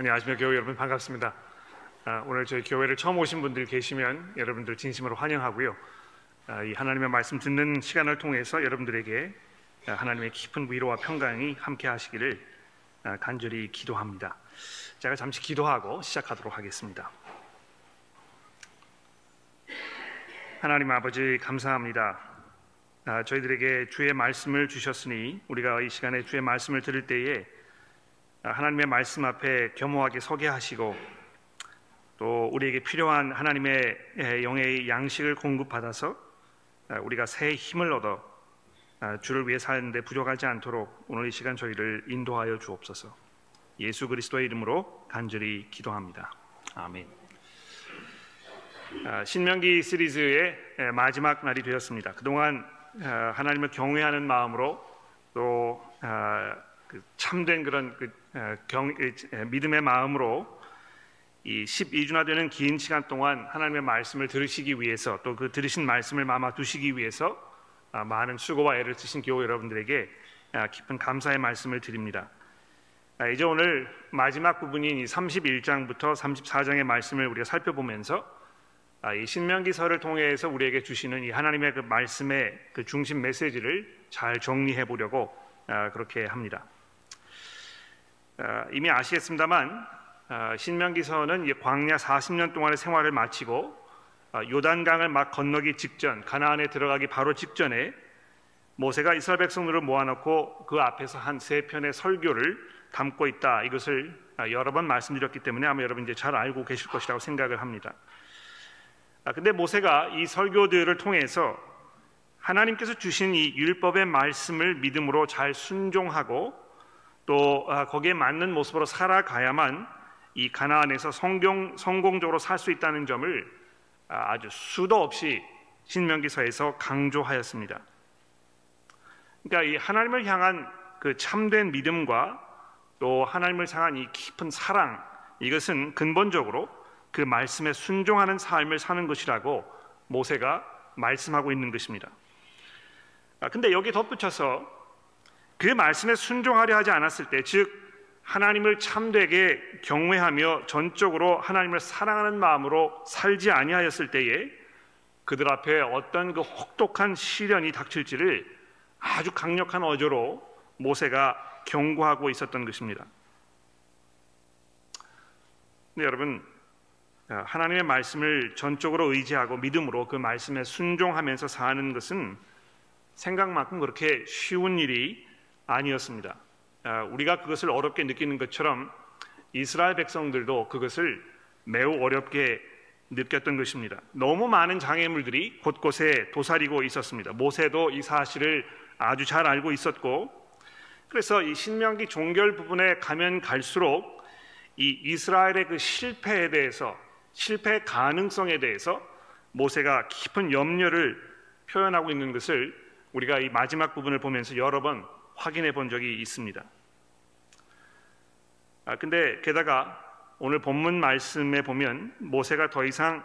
안녕하십니까 교회 여러분 반갑습니다. 아, 오늘 저희 교회를 처음 오신 분들 계시면 여러분들 진심으로 환영하고요. 아, 이 하나님의 말씀 듣는 시간을 통해서 여러분들에게 아, 하나님의 깊은 위로와 평강이 함께 하시기를 아, 간절히 기도합니다. 제가 잠시 기도하고 시작하도록 하겠습니다. 하나님 아버지 감사합니다. 아, 저희들에게 주의 말씀을 주셨으니 우리가 이 시간에 주의 말씀을 들을 때에 아, 하나님의 말씀 앞에 겸허하게 서게 하시고 또 우리에게 필요한 하나님의 에, 영의 양식을 공급받아서 아, 우리가 새 힘을 얻어 아, 주를 위해 사는데 부족하지 않도록 오늘 이 시간 저희를 인도하여 주옵소서. 예수 그리스도의 이름으로 간절히 기도합니다. 아멘. 아, 신명기 시리즈의 에, 마지막 날이 되었습니다. 그동안 아, 하나님을 경외하는 마음으로 또 아, 그 참된 그런 그 에, 경, 에, 믿음의 마음으로 이 12주나 되는 긴 시간 동안 하나님의 말씀을 들으시기 위해서 또 그 들으신 말씀을 마마 두시기 위해서 아, 많은 수고와 애를 쓰신 교회 여러분들에게 아, 깊은 감사의 말씀을 드립니다. 아, 이제 오늘 마지막 부분인 이 31장부터 34장의 말씀을 우리가 살펴보면서 아, 이 신명기서를 통해서 우리에게 주시는 이 하나님의 그 말씀의 그 중심 메시지를 잘 정리해 보려고 아, 그렇게 합니다. 아, 이미 아시겠습니다만 아, 신명기서는 이 광야 40년 동안의 생활을 마치고 아, 요단강을 막 건너기 직전 가나안에 들어가기 바로 직전에 모세가 이스라엘 백성들을 모아놓고 그 앞에서 한 세 편의 설교를 담고 있다 이것을 아, 여러 번 말씀드렸기 때문에 아마 여러분 이제 잘 알고 계실 것이라고 생각을 합니다. 아, 근데 모세가 이 설교들을 통해서 하나님께서 주신 이 율법의 말씀을 믿음으로 잘 순종하고 또 아, 거기에 맞는 모습으로 살아가야만 이 가나안에서 성경 성공적으로 살 수 있다는 점을 아, 아주 수도 없이 신명기서에서 강조하였습니다. 그러니까 이 하나님을 향한 그 참된 믿음과 또 하나님을 향한 이 깊은 사랑 이것은 근본적으로 그 말씀에 순종하는 삶을 사는 것이라고 모세가 말씀하고 있는 것입니다. 아, 근데 여기 덧붙여서 그 말씀에 순종하려 하지 않았을 때, 즉 하나님을 참되게 경외하며 전적으로 하나님을 사랑하는 마음으로 살지 아니하였을 때에 그들 앞에 어떤 그 혹독한 시련이 닥칠지를 아주 강력한 어조로 모세가 경고하고 있었던 것입니다. 네, 여러분 하나님의 말씀을 전적으로 의지하고 믿음으로 그 말씀에 순종하면서 사는 것은 생각만큼 그렇게 쉬운 일이 아니었습니다. 우리가 그것을 어렵게 느끼는 것처럼 이스라엘 백성들도 그것을 매우 어렵게 느꼈던 것입니다. 너무 많은 장애물들이 곳곳에 도사리고 있었습니다. 모세도 이 사실을 아주 잘 알고 있었고, 그래서 이 신명기 종결 부분에 가면 갈수록 이 이스라엘의 그 실패에 대해서 실패 가능성에 대해서 모세가 깊은 염려를 표현하고 있는 것을 우리가 이 마지막 부분을 보면서 여러 번 확인해 본 적이 있습니다. 아, 근데 게다가 오늘 본문 말씀에 보면 모세가 더 이상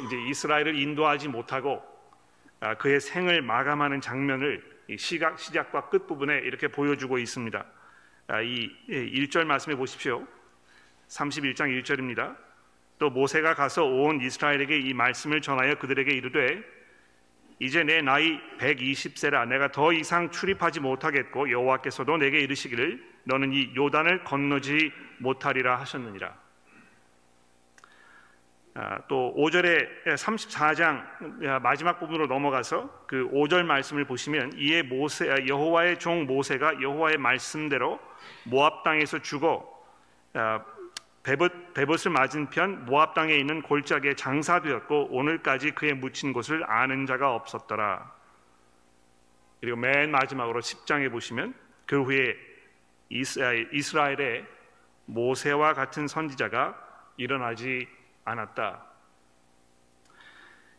이제 이스라엘을 인도하지 못하고 아, 그의 생을 마감하는 장면을 시각 시작과 끝 부분에 이렇게 보여주고 있습니다. 아, 이 1절 말씀해 보십시오. 31장 1절입니다. 또 모세가 가서 온 이스라엘에게 이 말씀을 전하여 그들에게 이르되 이제 내 나이 120세라 내가 더 이상 출입하지 못하겠고 여호와께서도 내게 이르시기를 너는 이 요단을 건너지 못하리라 하셨느니라. 아, 또 5절에 34장 마지막 부분으로 넘어가서 그 5절 말씀을 보시면 이에 모세 여호와의 종 모세가 여호와의 말씀대로 모압 땅에서 죽어 아, 베봇, 베봇을 맞은 편 모압 땅에 있는 골짜기에 장사되었고 오늘까지 그의 묻힌 곳을 아는 자가 없었더라. 그리고 맨 마지막으로 10장에 보시면 그 후에 이스라엘에 모세와 같은 선지자가 일어나지 않았다.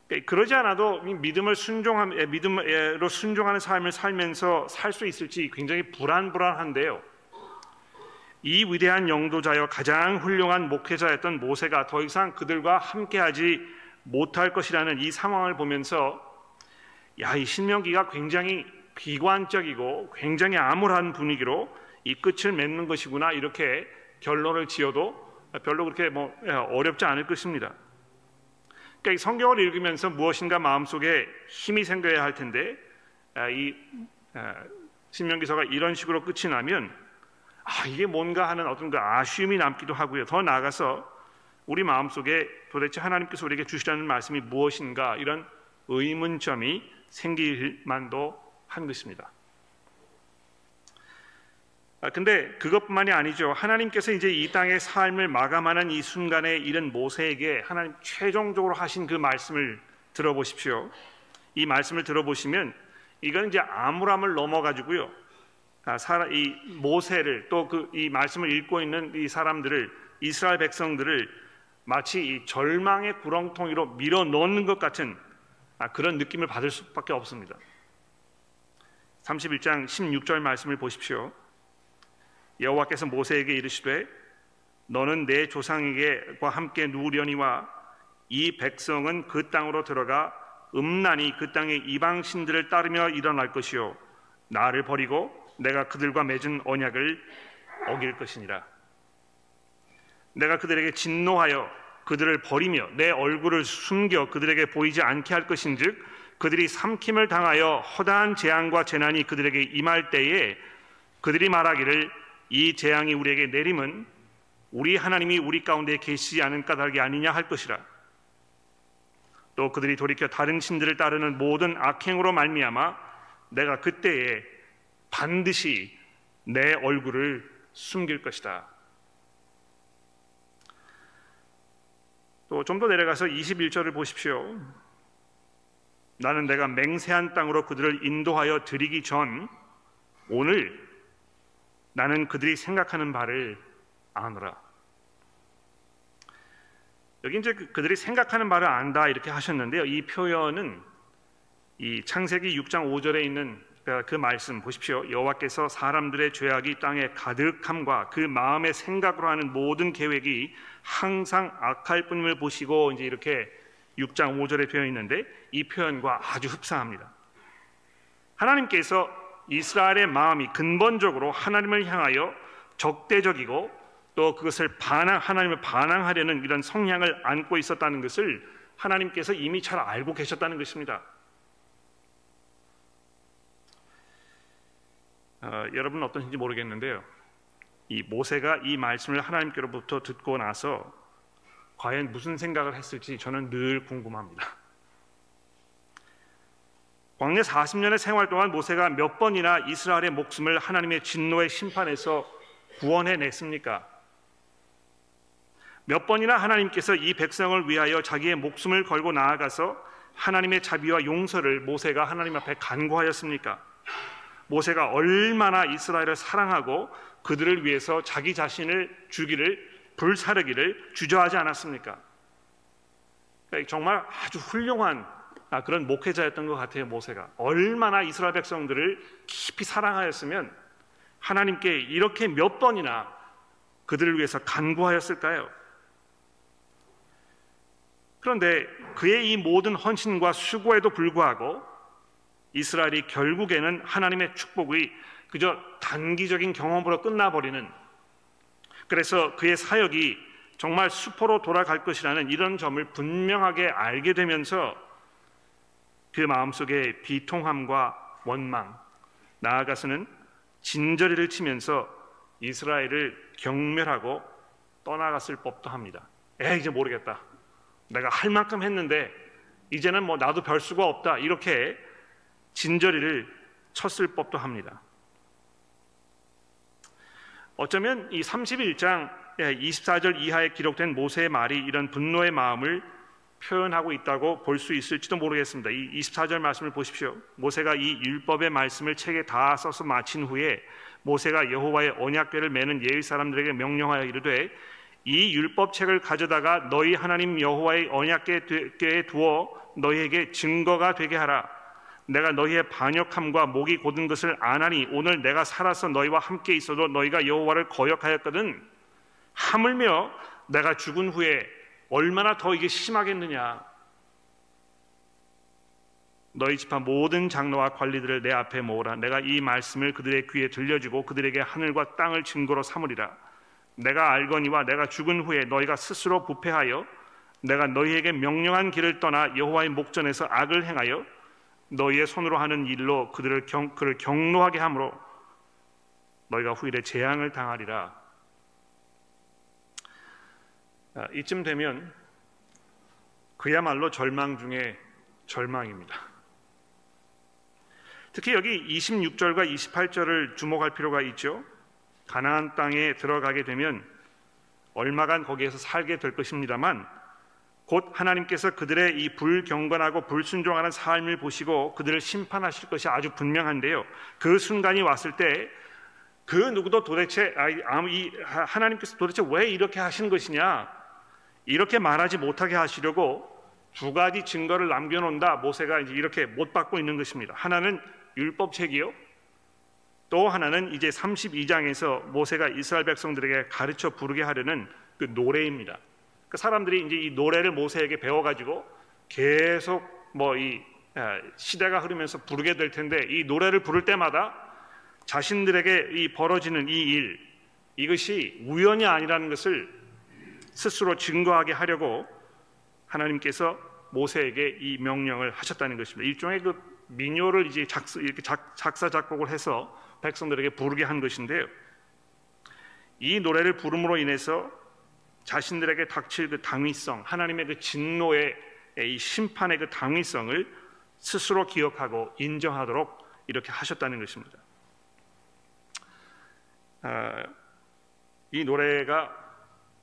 그러니까 그러지 않아도 믿음을 순종함, 믿음으로 순종하는 삶을 살면서 살 수 있을지 굉장히 불안불안한데요. 이 위대한 영도자여 가장 훌륭한 목회자였던 모세가 더 이상 그들과 함께하지 못할 것이라는 이 상황을 보면서 야, 이 신명기가 굉장히 비관적이고 굉장히 암울한 분위기로 이 끝을 맺는 것이구나 이렇게 결론을 지어도 별로 그렇게 뭐 예, 어렵지 않을 것입니다. 그러니까 이 성경을 읽으면서 무엇인가 마음속에 힘이 생겨야 할 텐데 아, 이 아, 신명기서가 이런 식으로 끝이 나면 아 이게 뭔가 하는 어떤 그 아쉬움이 남기도 하고요. 더 나아가서 우리 마음속에 도대체 하나님께서 우리에게 주시라는 말씀이 무엇인가 이런 의문점이 생길 만도 한 것입니다. 아, 근데 그것뿐만이 아니죠. 하나님께서 이제 이 땅의 삶을 마감하는 이 순간에 이른 모세에게 하나님 최종적으로 하신 그 말씀을 들어보십시오. 이 말씀을 들어보시면 이건 이제 아무람을 넘어가지고요. 아, 이 모세를 또 그 이 말씀을 읽고 있는 이 사람들을 이스라엘 백성들을 마치 이 절망의 구렁텅이로 밀어 넣는 것 같은 아, 그런 느낌을 받을 수밖에 없습니다. 31장 16절 말씀을 보십시오. 여호와께서 모세에게 이르시되 너는 내 조상에게와 함께 누우려니와 이 백성은 그 땅으로 들어가 음란히 그 땅의 이방 신들을 따르며 일어날 것이요 나를 버리고 내가 그들과 맺은 언약을 어길 것이니라 내가 그들에게 진노하여 그들을 버리며 내 얼굴을 숨겨 그들에게 보이지 않게 할 것인즉 그들이 삼킴을 당하여 허다한 재앙과 재난이 그들에게 임할 때에 그들이 말하기를 이 재앙이 우리에게 내림은 우리 하나님이 우리 가운데 계시지 않은 까닭이 아니냐 할 것이라. 또 그들이 돌이켜 다른 신들을 따르는 모든 악행으로 말미암아 내가 그때에 반드시 내 얼굴을 숨길 것이다. 또 좀 더 내려가서 21절을 보십시오. 나는 내가 맹세한 땅으로 그들을 인도하여 드리기 전 오늘 나는 그들이 생각하는 바를 아노라. 여기 이제 그, 그들이 생각하는 바를 안다 이렇게 하셨는데요. 이 표현은 이 창세기 6장 5절에 있는 그, 그 말씀 보십시오. 여호와께서 사람들의 죄악이 땅에 가득함과 그 마음의 생각으로 하는 모든 계획이 항상 악할 뿐임을 보시고 이제 이렇게 6장 5절에 표현 있는데 이 표현과 아주 흡사합니다. 하나님께서 이스라엘의 마음이 근본적으로 하나님을 향하여 적대적이고 또 그것을 반항 하나님을 반항하려는 이런 성향을 안고 있었다는 것을 하나님께서 이미 잘 알고 계셨다는 것입니다. 어, 여러분 어떠신지 모르겠는데요. 이 모세가 이 말씀을 하나님께로부터 듣고 나서 과연 무슨 생각을 했을지 저는 늘 궁금합니다. 광야 40년의 생활 동안 모세가 몇 번이나 이스라엘의 목숨을 하나님의 진노의 심판에서 구원해 냈습니까? 몇 번이나 하나님께서 이 백성을 위하여 자기의 목숨을 걸고 나아가서 하나님의 자비와 용서를 모세가 하나님 앞에 간구하였습니까? 모세가 얼마나 이스라엘을 사랑하고 그들을 위해서 자기 자신을 주기를 불사르기를 주저하지 않았습니까? 그러니까 정말 아주 훌륭한 아, 그런 목회자였던 것 같아요 모세가 얼마나 이스라엘 백성들을 깊이 사랑하였으면 하나님께 이렇게 몇 번이나 그들을 위해서 간구하였을까요? 그런데 그의 이 모든 헌신과 수고에도 불구하고 이스라엘이 결국에는 하나님의 축복이 그저 단기적인 경험으로 끝나버리는 그래서 그의 사역이 정말 수포로 돌아갈 것이라는 이런 점을 분명하게 알게 되면서 그 마음속에 비통함과 원망, 나아가서는 진저리를 치면서 이스라엘을 경멸하고 떠나갔을 법도 합니다. 에 이제 모르겠다. 내가 할 만큼 했는데 이제는 뭐 나도 별 수가 없다. 이렇게 진저리를 쳤을 법도 합니다. 어쩌면 이 31장 24절 이하에 기록된 모세의 말이 이런 분노의 마음을 표현하고 있다고 볼 수 있을지도 모르겠습니다. 이 24절 말씀을 보십시오. 모세가 이 율법의 말씀을 책에 다 써서 마친 후에 모세가 여호와의 언약궤를 매는 예의 사람들에게 명령하여 이르되 이 율법책을 가져다가 너희 하나님 여호와의 언약궤에 두어 너희에게 증거가 되게 하라. 내가 너희의 반역함과 목이 곧은 것을 아나니 오늘 내가 살아서 너희와 함께 있어도 너희가 여호와를 거역하였거든. 하물며 내가 죽은 후에 얼마나 더 이게 심하겠느냐. 너희 집안 모든 장로와 관리들을 내 앞에 모으라. 내가 이 말씀을 그들의 귀에 들려주고 그들에게 하늘과 땅을 증거로 삼으리라. 내가 알거니와 내가 죽은 후에 너희가 스스로 부패하여 내가 너희에게 명령한 길을 떠나 여호와의 목전에서 악을 행하여 너희의 손으로 하는 일로 그들을 경, 그를 경노하게 함으로 너희가 후일에 재앙을 당하리라. 아, 이쯤 되면 그야말로 절망 중에 절망입니다. 특히 여기 26절과 28절을 주목할 필요가 있죠. 가나안 땅에 들어가게 되면 얼마간 거기에서 살게 될 것입니다만 곧 하나님께서 그들의 이 불경건하고 불순종하는 삶을 보시고 그들을 심판하실 것이 아주 분명한데요. 그 순간이 왔을 때 그 누구도 도대체 아무 이 하나님께서 도대체 왜 이렇게 하시는 것이냐 이렇게 말하지 못하게 하시려고 두 가지 증거를 남겨놓는다 모세가 이제 이렇게 못 받고 있는 것입니다. 하나는 율법책이요. 또 하나는 이제 32장에서 모세가 이스라엘 백성들에게 가르쳐 부르게 하려는 그 노래입니다. 그 사람들이 이제 이 노래를 모세에게 배워가지고 계속 뭐이 아, 시대가 흐르면서 부르게 될 텐데 이 노래를 부를 때마다 자신들에게 이 벌어지는 이 일 이것이 우연이 아니라는 것을 스스로 증거하게 하려고 하나님께서 모세에게 이 명령을 하셨다는 것입니다. 일종의 그 민요를 이제 작사, 이렇게 작, 작사 작곡을 해서 백성들에게 부르게 한 것인데요. 이 노래를 부름으로 인해서 자신들에게 닥칠 그 당위성, 하나님의 그 진노의 이 심판의 그 당위성을 스스로 기억하고 인정하도록 이렇게 하셨다는 것입니다. 아, 이 노래가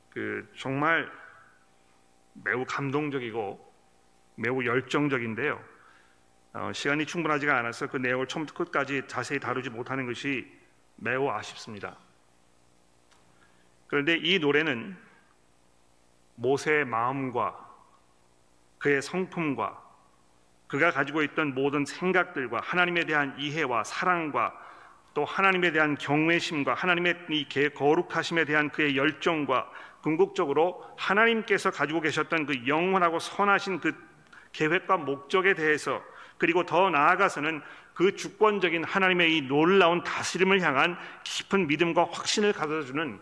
그 정말 매우 감동적이고 매우 열정적인데요. 어, 시간이 충분하지가 않아서 그 내용을 처음부터 끝까지 자세히 다루지 못하는 것이 매우 아쉽습니다. 그런데 이 노래는 모세의 마음과 그의 성품과 그가 가지고 있던 모든 생각들과 하나님에 대한 이해와 사랑과 또 하나님에 대한 경외심과 하나님의 이 거룩하심에 대한 그의 열정과 궁극적으로 하나님께서 가지고 계셨던 그 영원하고 선하신 그 계획과 목적에 대해서 그리고 더 나아가서는 그 주권적인 하나님의 이 놀라운 다스림을 향한 깊은 믿음과 확신을 가져주는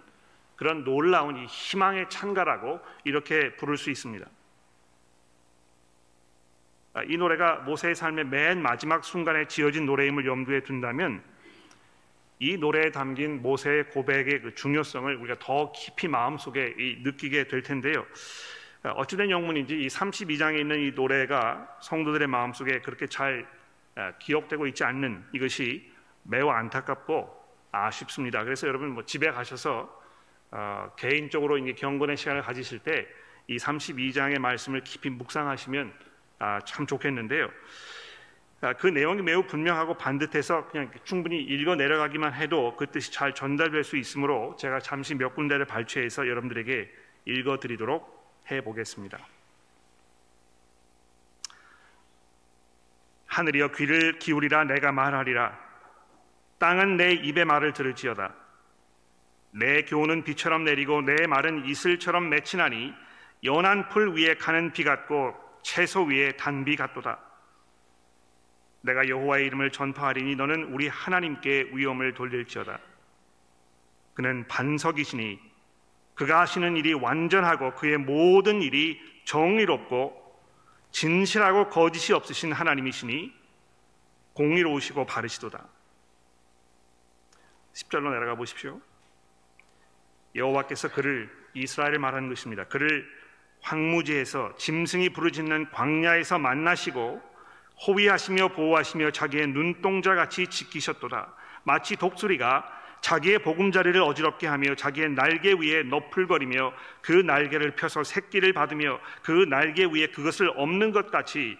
그런 놀라운 이 희망의 찬가라고 이렇게 부를 수 있습니다. 아, 이 노래가 모세의 삶의 맨 마지막 순간에 지어진 노래임을 염두에 둔다면 이 노래에 담긴 모세의 고백의 그 중요성을 우리가 더 깊이 마음속에 느끼게 될 텐데요. 아, 어찌된 영문인지 이 32장에 있는 이 노래가 성도들의 마음속에 그렇게 잘 아, 기억되고 있지 않는 이것이 매우 안타깝고 아쉽습니다. 그래서 여러분 뭐 집에 가셔서 어, 개인적으로 이제 경건의 시간을 가지실 때 이 32장의 말씀을 깊이 묵상하시면 아, 참 좋겠는데요. 아, 그 내용이 매우 분명하고 반듯해서 그냥 충분히 읽어 내려가기만 해도 그 뜻이 잘 전달될 수 있으므로 제가 잠시 몇 군데를 발췌해서 여러분들에게 읽어 드리도록 해 보겠습니다. 하늘이여 귀를 기울이라 내가 말하리라 땅은 내 입의 말을 들을지어다 내 교훈은 비처럼 내리고 내 말은 이슬처럼 맺히나니 연한 풀 위에 가는 비 같고 채소 위에 단비 같도다. 내가 여호와의 이름을 전파하리니 너는 우리 하나님께 위엄을 돌릴지어다. 그는 반석이시니 그가 하시는 일이 완전하고 그의 모든 일이 정의롭고 진실하고 거짓이 없으신 하나님이시니 공의로우시고 바르시도다. 10절로 내려가 보십시오. 여호와께서 그를 이스라엘을 말하는 것입니다. 그를 황무지에서 짐승이 부르짖는 광야에서 만나시고 호위하시며 보호하시며 자기의 눈동자 같이 지키셨도다. 마치 독수리가 자기의 보금자리를 어지럽게 하며 자기의 날개 위에 너풀거리며 그 날개를 펴서 새끼를 받으며 그 날개 위에 그것을 없는 것 같이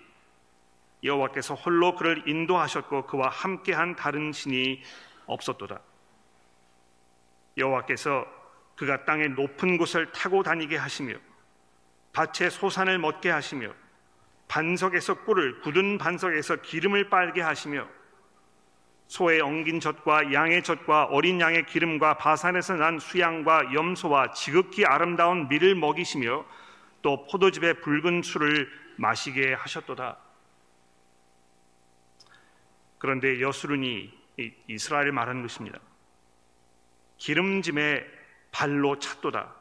여호와께서 홀로 그를 인도하셨고 그와 함께한 다른 신이 없었도다. 여호와께서 그가 땅의 높은 곳을 타고 다니게 하시며 밭에 소산을 먹게 하시며 반석에서 꿀을 굳은 반석에서 기름을 빨게 하시며 소의 엉긴 젖과 양의 젖과 어린 양의 기름과 바산에서 난 수양과 염소와 지극히 아름다운 밀을 먹이시며 또 포도즙의 붉은 술을 마시게 하셨도다. 그런데 여수run이 이스라엘을 말하는 것입니다. 기름짐에 발로 찼도다.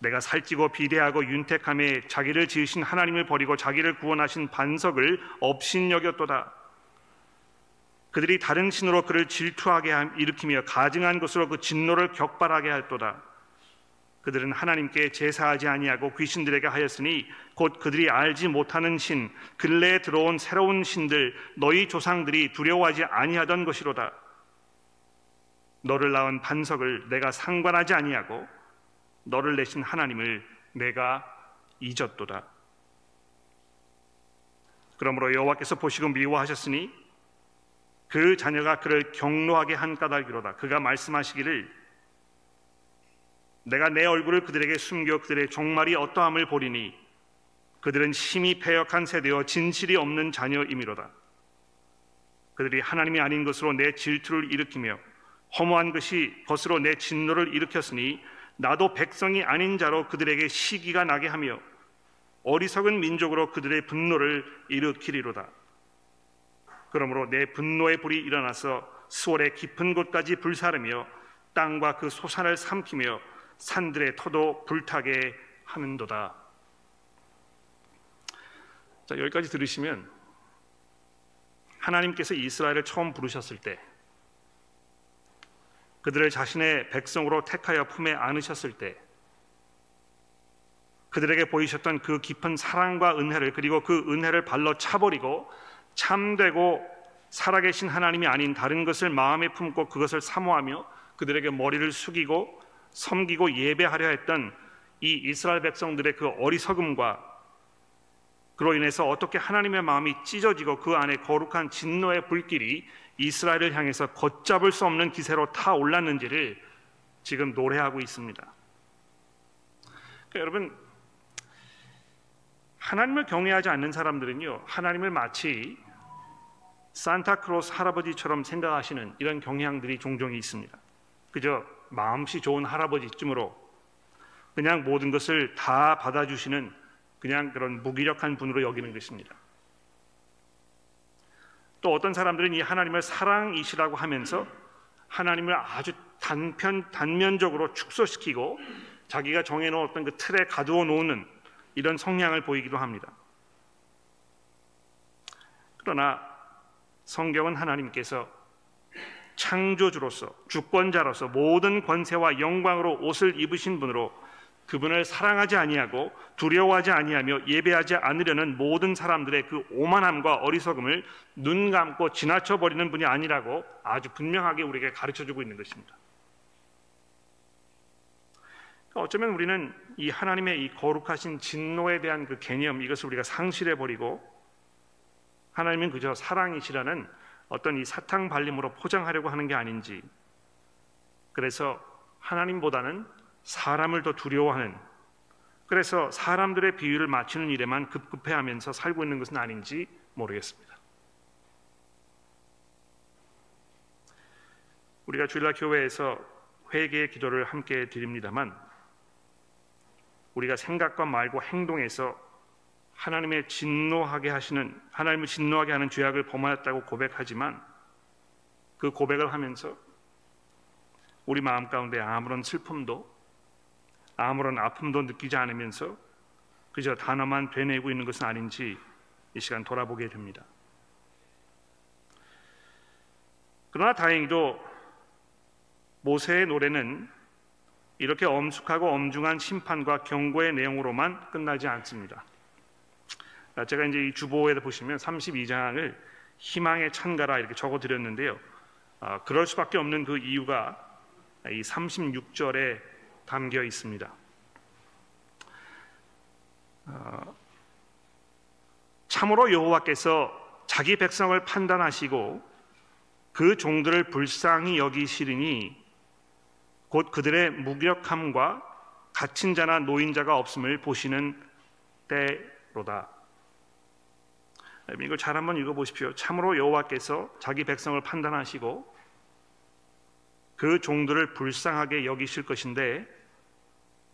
내가 살찌고 비대하고 윤택함에 자기를 지으신 하나님을 버리고 자기를 구원하신 반석을 업신여겼도다. 그들이 다른 신으로 그를 질투하게 일으키며 가증한 것으로 그 진노를 격발하게 할도다. 그들은 하나님께 제사하지 아니하고 귀신들에게 하였으니 곧 그들이 알지 못하는 신 근래에 들어온 새로운 신들 너희 조상들이 두려워하지 아니하던 것이로다. 너를 낳은 반석을 내가 상관하지 아니하고 너를 내신 하나님을 내가 잊었도다. 그러므로 여호와께서 보시고 미워하셨으니 그 자녀가 그를 경노하게 한 까닭이로다. 그가 말씀하시기를 내가 내 얼굴을 그들에게 숨겨 그들의 종말이 어떠함을 보리니 그들은 심히 패역한 세대여 진실이 없는 자녀이미로다. 그들이 하나님이 아닌 것으로 내 질투를 일으키며 허무한 것이 것으로 내 진노를 일으켰으니 나도 백성이 아닌 자로 그들에게 시기가 나게 하며 어리석은 민족으로 그들의 분노를 일으키리로다. 그러므로 내 분노의 불이 일어나서 수월의 깊은 곳까지 불사르며 땅과 그 소산을 삼키며 산들의 터도 불타게 하는도다. 자, 여기까지 들으시면 하나님께서 이스라엘을 처음 부르셨을 때 그들을 자신의 백성으로 택하여 품에 안으셨을 때 그들에게 보이셨던 그 깊은 사랑과 은혜를 그리고 그 은혜를 발로 차버리고 참되고 살아계신 하나님이 아닌 다른 것을 마음에 품고 그것을 사모하며 그들에게 머리를 숙이고 섬기고 예배하려 했던 이 이스라엘 백성들의 그 어리석음과 그로 인해서 어떻게 하나님의 마음이 찢어지고 그 안에 거룩한 진노의 불길이 이스라엘을 향해서 걷잡을 수 없는 기세로 타 올랐는지를 지금 노래하고 있습니다. 그러니까 여러분 하나님을 경외하지 않는 사람들은요 하나님을 마치 산타크로스 할아버지처럼 생각하시는 이런 경향들이 종종 있습니다. 그저 마음씨 좋은 할아버지쯤으로 그냥 모든 것을 다 받아주시는 그냥 그런 무기력한 분으로 여기는 것입니다. 또 어떤 사람들은 이 하나님을 사랑이시라고 하면서 하나님을 아주 단편 단면적으로 축소시키고 자기가 정해놓은 어떤 그 틀에 가두어 놓는 이런 성향을 보이기도 합니다. 그러나 성경은 하나님께서 창조주로서 주권자로서 모든 권세와 영광으로 옷을 입으신 분으로 그분을 사랑하지 아니하고 두려워하지 아니하며 예배하지 않으려는 모든 사람들의 그 오만함과 어리석음을 눈 감고 지나쳐 버리는 분이 아니라고 아주 분명하게 우리에게 가르쳐 주고 있는 것입니다. 그러니까 어쩌면 우리는 이 하나님의 이 거룩하신 진노에 대한 그 개념 이것을 우리가 상실해 버리고 하나님은 그저 사랑이시라는 어떤 이 사탕 발림으로 포장하려고 하는 게 아닌지 그래서 하나님보다는 사람을 더 두려워하는 그래서 사람들의 비유를 맞추는 일에만 급급해하면서 살고 있는 것은 아닌지 모르겠습니다. 우리가 주일날 교회에서 회개의 기도를 함께 드립니다만 우리가 생각과 말과 행동에서 하나님의 진노하게 하시는 하나님을 진노하게 하는 죄악을 범하였다고 고백하지만 그 고백을 하면서 우리 마음 가운데 아무런 슬픔도 아무런 아픔도 느끼지 않으면서 그저 단어만 되뇌고 있는 것은 아닌지 이 시간 돌아보게 됩니다. 그러나 다행히도 모세의 노래는 이렇게 엄숙하고 엄중한 심판과 경고의 내용으로만 끝나지 않습니다. 아, 제가 이제 이 주보에 보시면 32장을 희망의 찬가라 이렇게 적어 드렸는데요. 아, 그럴 수밖에 없는 그 이유가 이 36절에 담겨 있습니다. 어, 참으로 여호와께서 자기 백성을 판단하시고 그 종들을 불쌍히 여기시리니 곧 그들의 무력함과 갇힌 자나 노인자가 없음을 보시는 때로다. 이걸 잘 한번 읽어보십시오. 참으로 여호와께서 자기 백성을 판단하시고 그 종들을 불쌍하게 여기실 것인데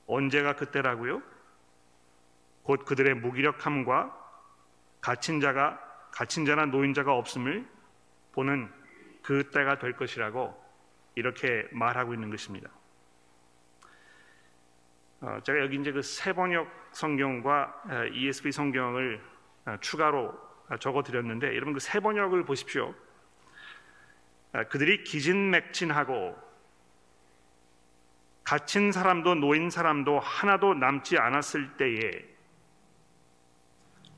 언제가 그때라고요? 곧 그들의 무기력함과 갇힌 자가 갇힌 자나 노인자가 없음을 보는 그 때가 될 것이라고 이렇게 말하고 있는 것입니다. 어, 제가 여기 이제 그 세번역 성경과 ESV 성경을 추가로 적어 드렸는데 여러분 그 세번역을 보십시오. 그들이 기진맥진하고 갇힌 사람도 노인 사람도 하나도 남지 않았을 때에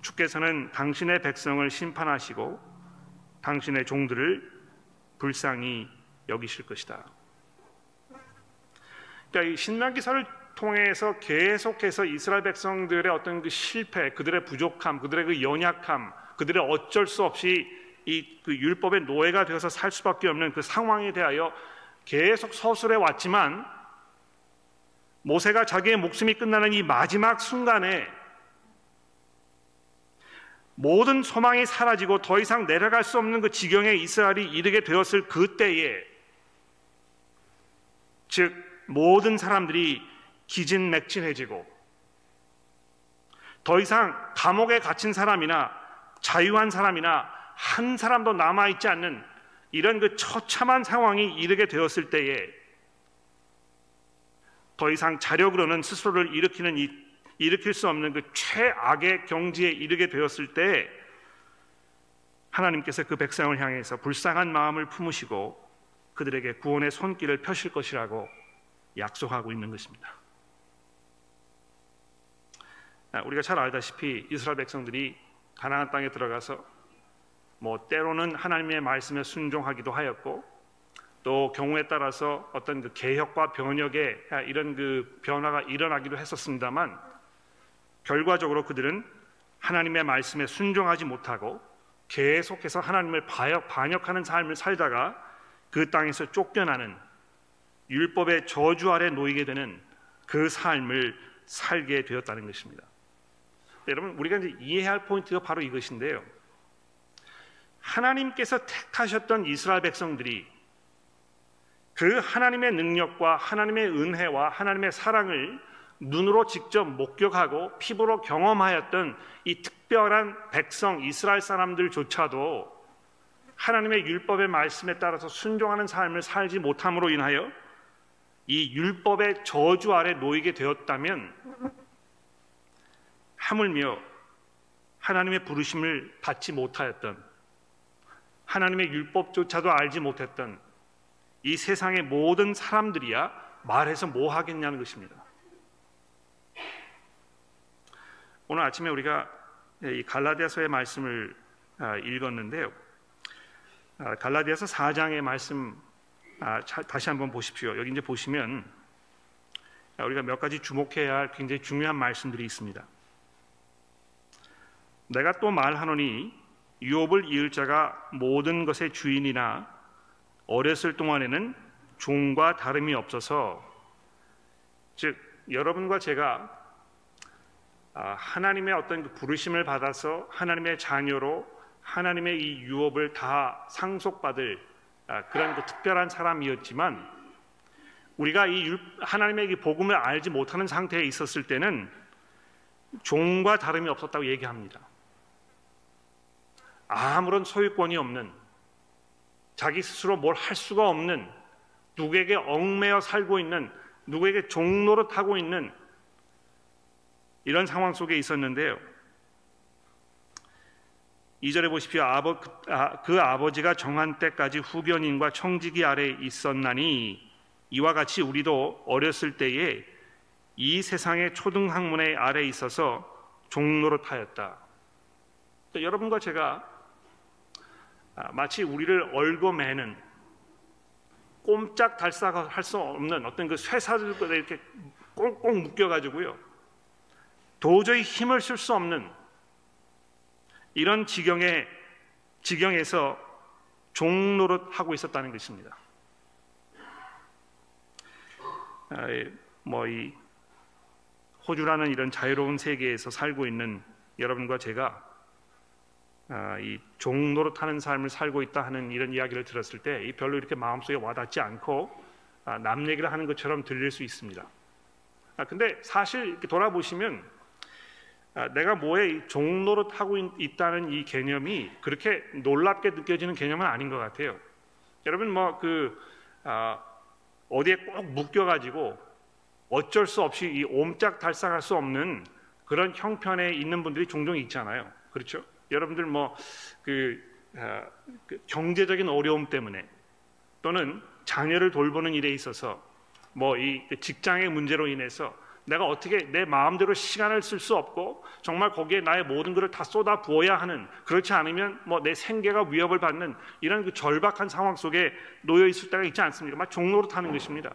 주께서는 당신의 백성을 심판하시고 당신의 종들을 불쌍히 여기실 것이다. 그러니까 이 신명기서를 통해서 계속해서 이스라엘 백성들의 어떤 그 실패, 그들의 부족함, 그들의 그 연약함, 그들의 어쩔 수 없이 이 그 율법의 노예가 되어서 살 수밖에 없는 그 상황에 대하여 계속 서술해 왔지만 모세가 자기의 목숨이 끝나는 이 마지막 순간에 모든 소망이 사라지고 더 이상 내려갈 수 없는 그 지경에 이스라엘이 이르게 되었을 그때에 즉 모든 사람들이 기진맥진해지고 더 이상 감옥에 갇힌 사람이나 자유한 사람이나 한 사람도 남아 있지 않는 이런 그 처참한 상황이 이르게 되었을 때에 더 이상 자력으로는 스스로를 일으키는 이, 일으킬 수 없는 그 최악의 경지에 이르게 되었을 때 하나님께서 그 백성을 향해서 불쌍한 마음을 품으시고 그들에게 구원의 손길을 펴실 것이라고 약속하고 있는 것입니다. 아, 우리가 잘 알다시피 이스라엘 백성들이 가나안 땅에 들어가서 뭐 때로는 하나님의 말씀에 순종하기도 하였고 또 경우에 따라서 어떤 그 개혁과 변혁의 이런 그 변화가 일어나기도 했었습니다만 결과적으로 그들은 하나님의 말씀에 순종하지 못하고 계속해서 하나님을 반역 하는 삶을 살다가 그 땅에서 쫓겨나는 율법의 저주 아래 놓이게 되는 그 삶을 살게 되었다는 것입니다. 여러분 우리가 이제 이해해야 할 포인트가 바로 이것인데요. 하나님께서 택하셨던 이스라엘 백성들이 그 하나님의 능력과 하나님의 은혜와 하나님의 사랑을 눈으로 직접 목격하고 피부로 경험하였던 이 특별한 백성 이스라엘 사람들조차도 하나님의 율법의 말씀에 따라서 순종하는 삶을 살지 못함으로 인하여 이 율법의 저주 아래 놓이게 되었다면 하물며 하나님의 부르심을 받지 못하였던 하나님의 율법조차도 알지 못했던 이 세상의 모든 사람들이야 말해서 뭐 하겠냐는 것입니다. 오늘 아침에 우리가 이 갈라디아서의 말씀을 아, 읽었는데요. 아, 갈라디아서 4장의 말씀 아, 다시 한번 보십시오. 여기 이제 보시면 우리가 몇 가지 주목해야 할 굉장히 중요한 말씀들이 있습니다. 내가 또 말하노니 유업을 이을 자가 모든 것의 주인이나 어렸을 동안에는 종과 다름이 없어서 즉 여러분과 제가 아, 하나님의 어떤 그 부르심을 받아서 하나님의 자녀로 하나님의 이 유업을 다 상속받을 아, 그런 그 특별한 사람이었지만 우리가 이 하나님의 이 복음을 알지 못하는 상태에 있었을 때는 종과 다름이 없었다고 얘기합니다. 아무런 소유권이 없는 자기 스스로 뭘 할 수가 없는 누구에게 얽매여 살고 있는 누구에게 종로를 타고 있는 이런 상황 속에 있었는데요. 이절에 보십시오. 아버, 아, 그 아버지가 정한 때까지 후견인과 청지기 아래 있었나니 이와 같이 우리도 어렸을 때에 이 세상의 초등학문의 아래 있어서 종로를 타였다. 여러분과 제가 아, 마치 우리를 얽어매는 꼼짝 달싹 할 수 없는 어떤 그 쇠사슬에 이렇게 꽁꽁 묶여가지고요. 도저히 힘을 쓸 수 없는 이런 지경에 지경에서 종노릇 하고 있었다는 것입니다. 아, 뭐이 호주라는 이런 자유로운 세계에서 살고 있는 여러분과 제가 아, 이 종로로 타는 삶을 살고 있다 하는 이런 이야기를 들었을 때 별로 이렇게 마음속에 와닿지 않고 아, 남 얘기를 하는 것처럼 들릴 수 있습니다. 아, 근데 사실 돌아보시면 내가 뭐에 종로로 타고 있다는 이 개념이 그렇게 놀랍게 느껴지는 개념은 아닌 것 같아요. 여러분 뭐그 어디에 꼭 묶여가지고 어쩔 수 없이 이 옴짝달싹할 수 없는 그런 형편에 있는 분들이 종종 있잖아요. 그렇죠? 여러분들 뭐그 아, 그 경제적인 어려움 때문에 또는 자녀를 돌보는 일에 있어서 뭐 이 직장의 문제로 인해서 내가 어떻게 내 마음대로 시간을 쓸 수 없고 정말 거기에 나의 모든 것을 다 쏟아 부어야 하는 그렇지 않으면 뭐 내 생계가 위협을 받는 이런 그 절박한 상황 속에 놓여 있을 때가 있지 않습니까? 막 종로로 타는 것입니다.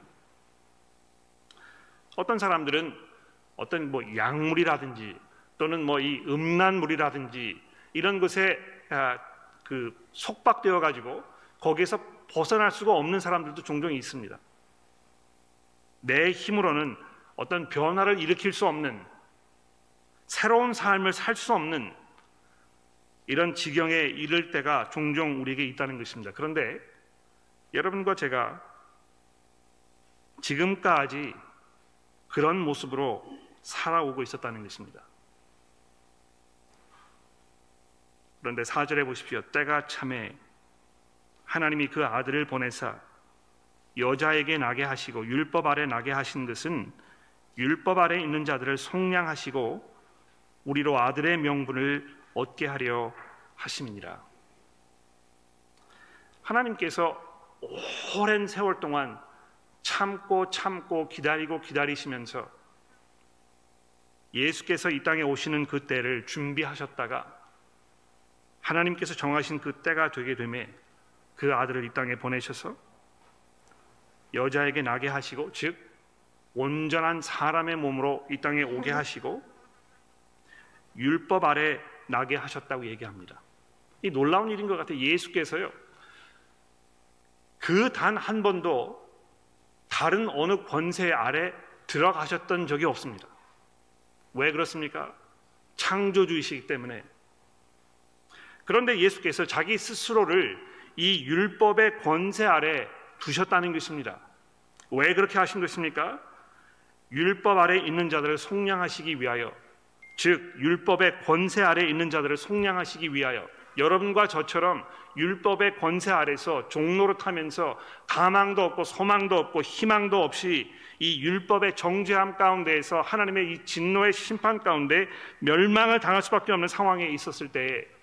어떤 사람들은 어떤 뭐 약물이라든지 또는 뭐 이 음란물이라든지 이런 것에 아, 그 속박되어 가지고 거기에서 벗어날 수가 없는 사람들도 종종 있습니다. 내 힘으로는 어떤 변화를 일으킬 수 없는 새로운 삶을 살 수 없는 이런 지경에 이를 때가 종종 우리에게 있다는 것입니다. 그런데 여러분과 제가 지금까지 그런 모습으로 살아오고 있었다는 것입니다. 그런데 사절에 보십시오. 때가 참에 하나님이 그 아들을 보내사 여자에게 나게 하시고 율법 아래 나게 하신 것은 율법 아래 있는 자들을 속량하시고 우리로 아들의 명분을 얻게 하려 하심이니라. 하나님께서 오랜 세월 동안 참고 참고 기다리고 기다리시면서 예수께서 이 땅에 오시는 그 때를 준비하셨다가 하나님께서 정하신 그 때가 되게 되매 그 아들을 이 땅에 보내셔서 여자에게 나게 하시고 즉 온전한 사람의 몸으로 이 땅에 오게 하시고 율법 아래 나게 하셨다고 얘기합니다. 이 놀라운 일인 것 같아요. 예수께서요. 그 단 한 번도 다른 어느 권세 아래 들어가셨던 적이 없습니다. 왜 그렇습니까? 창조주이시기 때문에. 그런데 예수께서 자기 스스로를 이 율법의 권세 아래 두셨다는 것입니다. 왜 그렇게 하신 것입니까? 율법 아래 있는 자들을 속량하시기 위하여 즉 율법의 권세 아래 있는 자들을 속량하시기 위하여 여러분과 저처럼 율법의 권세 아래서 종로를 타면서 가망도 없고 소망도 없고 희망도 없이 이 율법의 정죄함 가운데에서 하나님의 이 진노의 심판 가운데 멸망을 당할 수밖에 없는 상황에 있었을 때에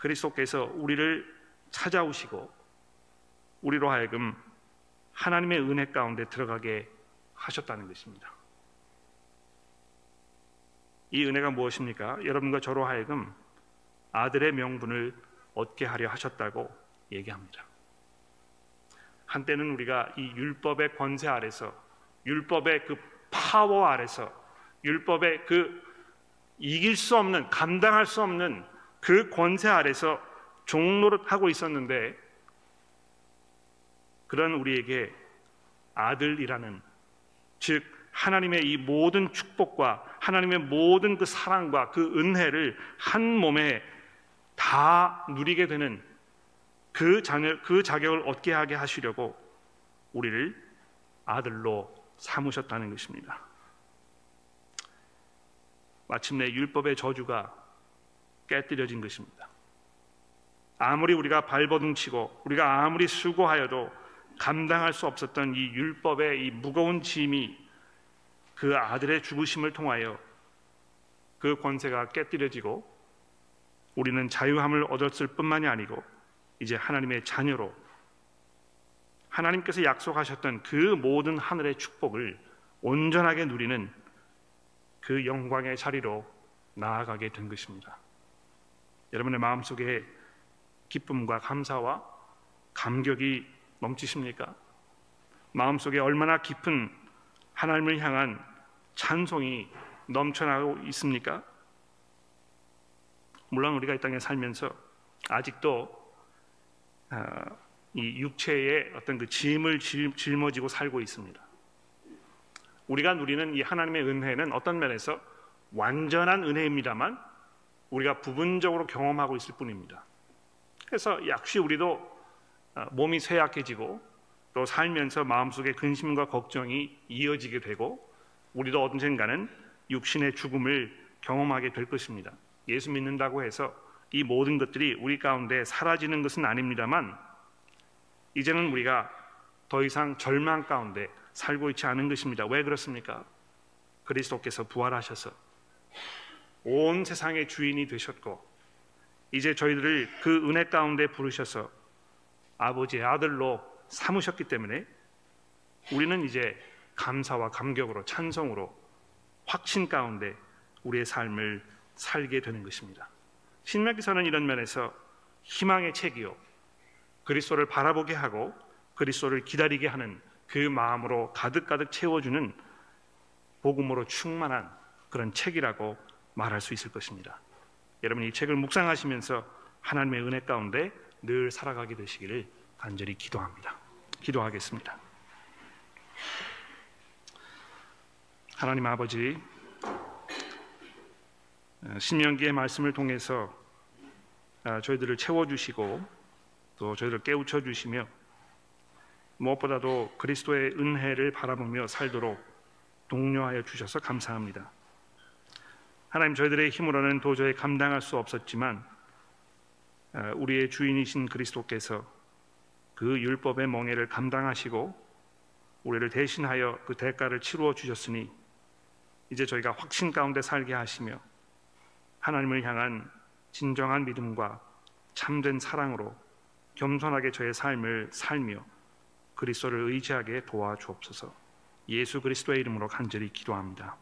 그리스도께서 우리를 찾아오시고 우리로 하여금 하나님의 은혜 가운데 들어가게 하셨다는 것입니다. 이 은혜가 무엇입니까? 여러분과 저로 하여금 아들의 명분을 얻게 하려 하셨다고 얘기합니다. 한때는 우리가 이 율법의 권세 아래서 율법의 그 파워 아래서 율법의 그 이길 수 없는 감당할 수 없는 그 권세 아래서 종로를 하고 있었는데 그런 우리에게 아들이라는 즉 하나님의 이 모든 축복과 하나님의 모든 그 사랑과 그 은혜를 한 몸에 다 누리게 되는 그 자녀 그 자격을 얻게 하게 하시려고 우리를 아들로 삼으셨다는 것입니다. 마침내 율법의 저주가 깨뜨려진 것입니다. 아무리 우리가 발버둥치고 우리가 아무리 수고하여도 감당할 수 없었던 이 율법의 이 무거운 짐이 그 아들의 죽으심을 통하여 그 권세가 깨뜨려지고 우리는 자유함을 얻었을 뿐만이 아니고 이제 하나님의 자녀로 하나님께서 약속하셨던 그 모든 하늘의 축복을 온전하게 누리는 그 영광의 자리로 나아가게 된 것입니다. 여러분의 마음속에 기쁨과 감사와 감격이 넘치십니까? 마음속에 얼마나 깊은 하나님을 향한 찬송이 넘쳐나고 있습니까? 물론 우리가 이 땅에 살면서 아직도 어, 이 육체의 어떤 그 짐을 짊어지고 살고 있습니다. 우리가 누리는 이 하나님의 은혜는 어떤 면에서 완전한 은혜입니다만 우리가 부분적으로 경험하고 있을 뿐입니다. 그래서 역시 우리도 어, 몸이 쇠약해지고 또 살면서 마음속에 근심과 걱정이 이어지게 되고 우리도 언젠가는 육신의 죽음을 경험하게 될 것입니다. 예수 믿는다고 해서 이 모든 것들이 우리 가운데 사라지는 것은 아닙니다만 이제는 우리가 더 이상 절망 가운데 살고 있지 않은 것입니다. 왜 그렇습니까? 그리스도께서 부활하셔서 온 세상의 주인이 되셨고 이제 저희들을 그 은혜 가운데 부르셔서 아버지의 아들로 삼으셨기 때문에 우리는 이제 감사와 감격으로 찬성으로 확신 가운데 우리의 삶을 살게 되는 것입니다. 신명기서는 이런 면에서 희망의 책이요 그리스도를 바라보게 하고 그리스도를 기다리게 하는 그 마음으로 가득가득 채워주는 복음으로 충만한 그런 책이라고 말할 수 있을 것입니다. 여러분 이 책을 묵상하시면서 하나님의 은혜 가운데 늘 살아가게 되시기를 간절히 기도합니다. 기도하겠습니다. 하나님 아버지 어, 신명기의 말씀을 통해서 아, 저희들을 채워주시고 또 저희를 깨우쳐 주시며 무엇보다도 그리스도의 은혜를 바라보며 살도록 독려하여 주셔서 감사합니다. 하나님 저희들의 힘으로는 도저히 감당할 수 없었지만 아, 우리의 주인이신 그리스도께서 그 율법의 멍에를 감당하시고 우리를 대신하여 그 대가를 치루어 주셨으니 이제 저희가 확신 가운데 살게 하시며 하나님을 향한 진정한 믿음과 참된 사랑으로 겸손하게 저의 삶을 살며 그리스도를 의지하게 도와주옵소서. 예수 그리스도의 이름으로 간절히 기도합니다.